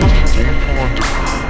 Deep Wonder.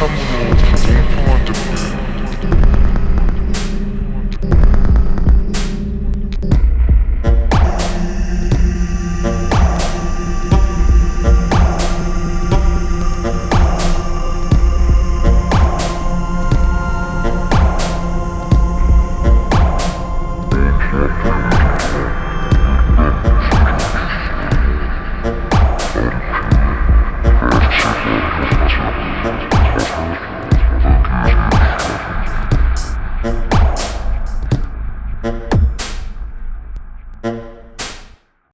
come alone, don't come on to under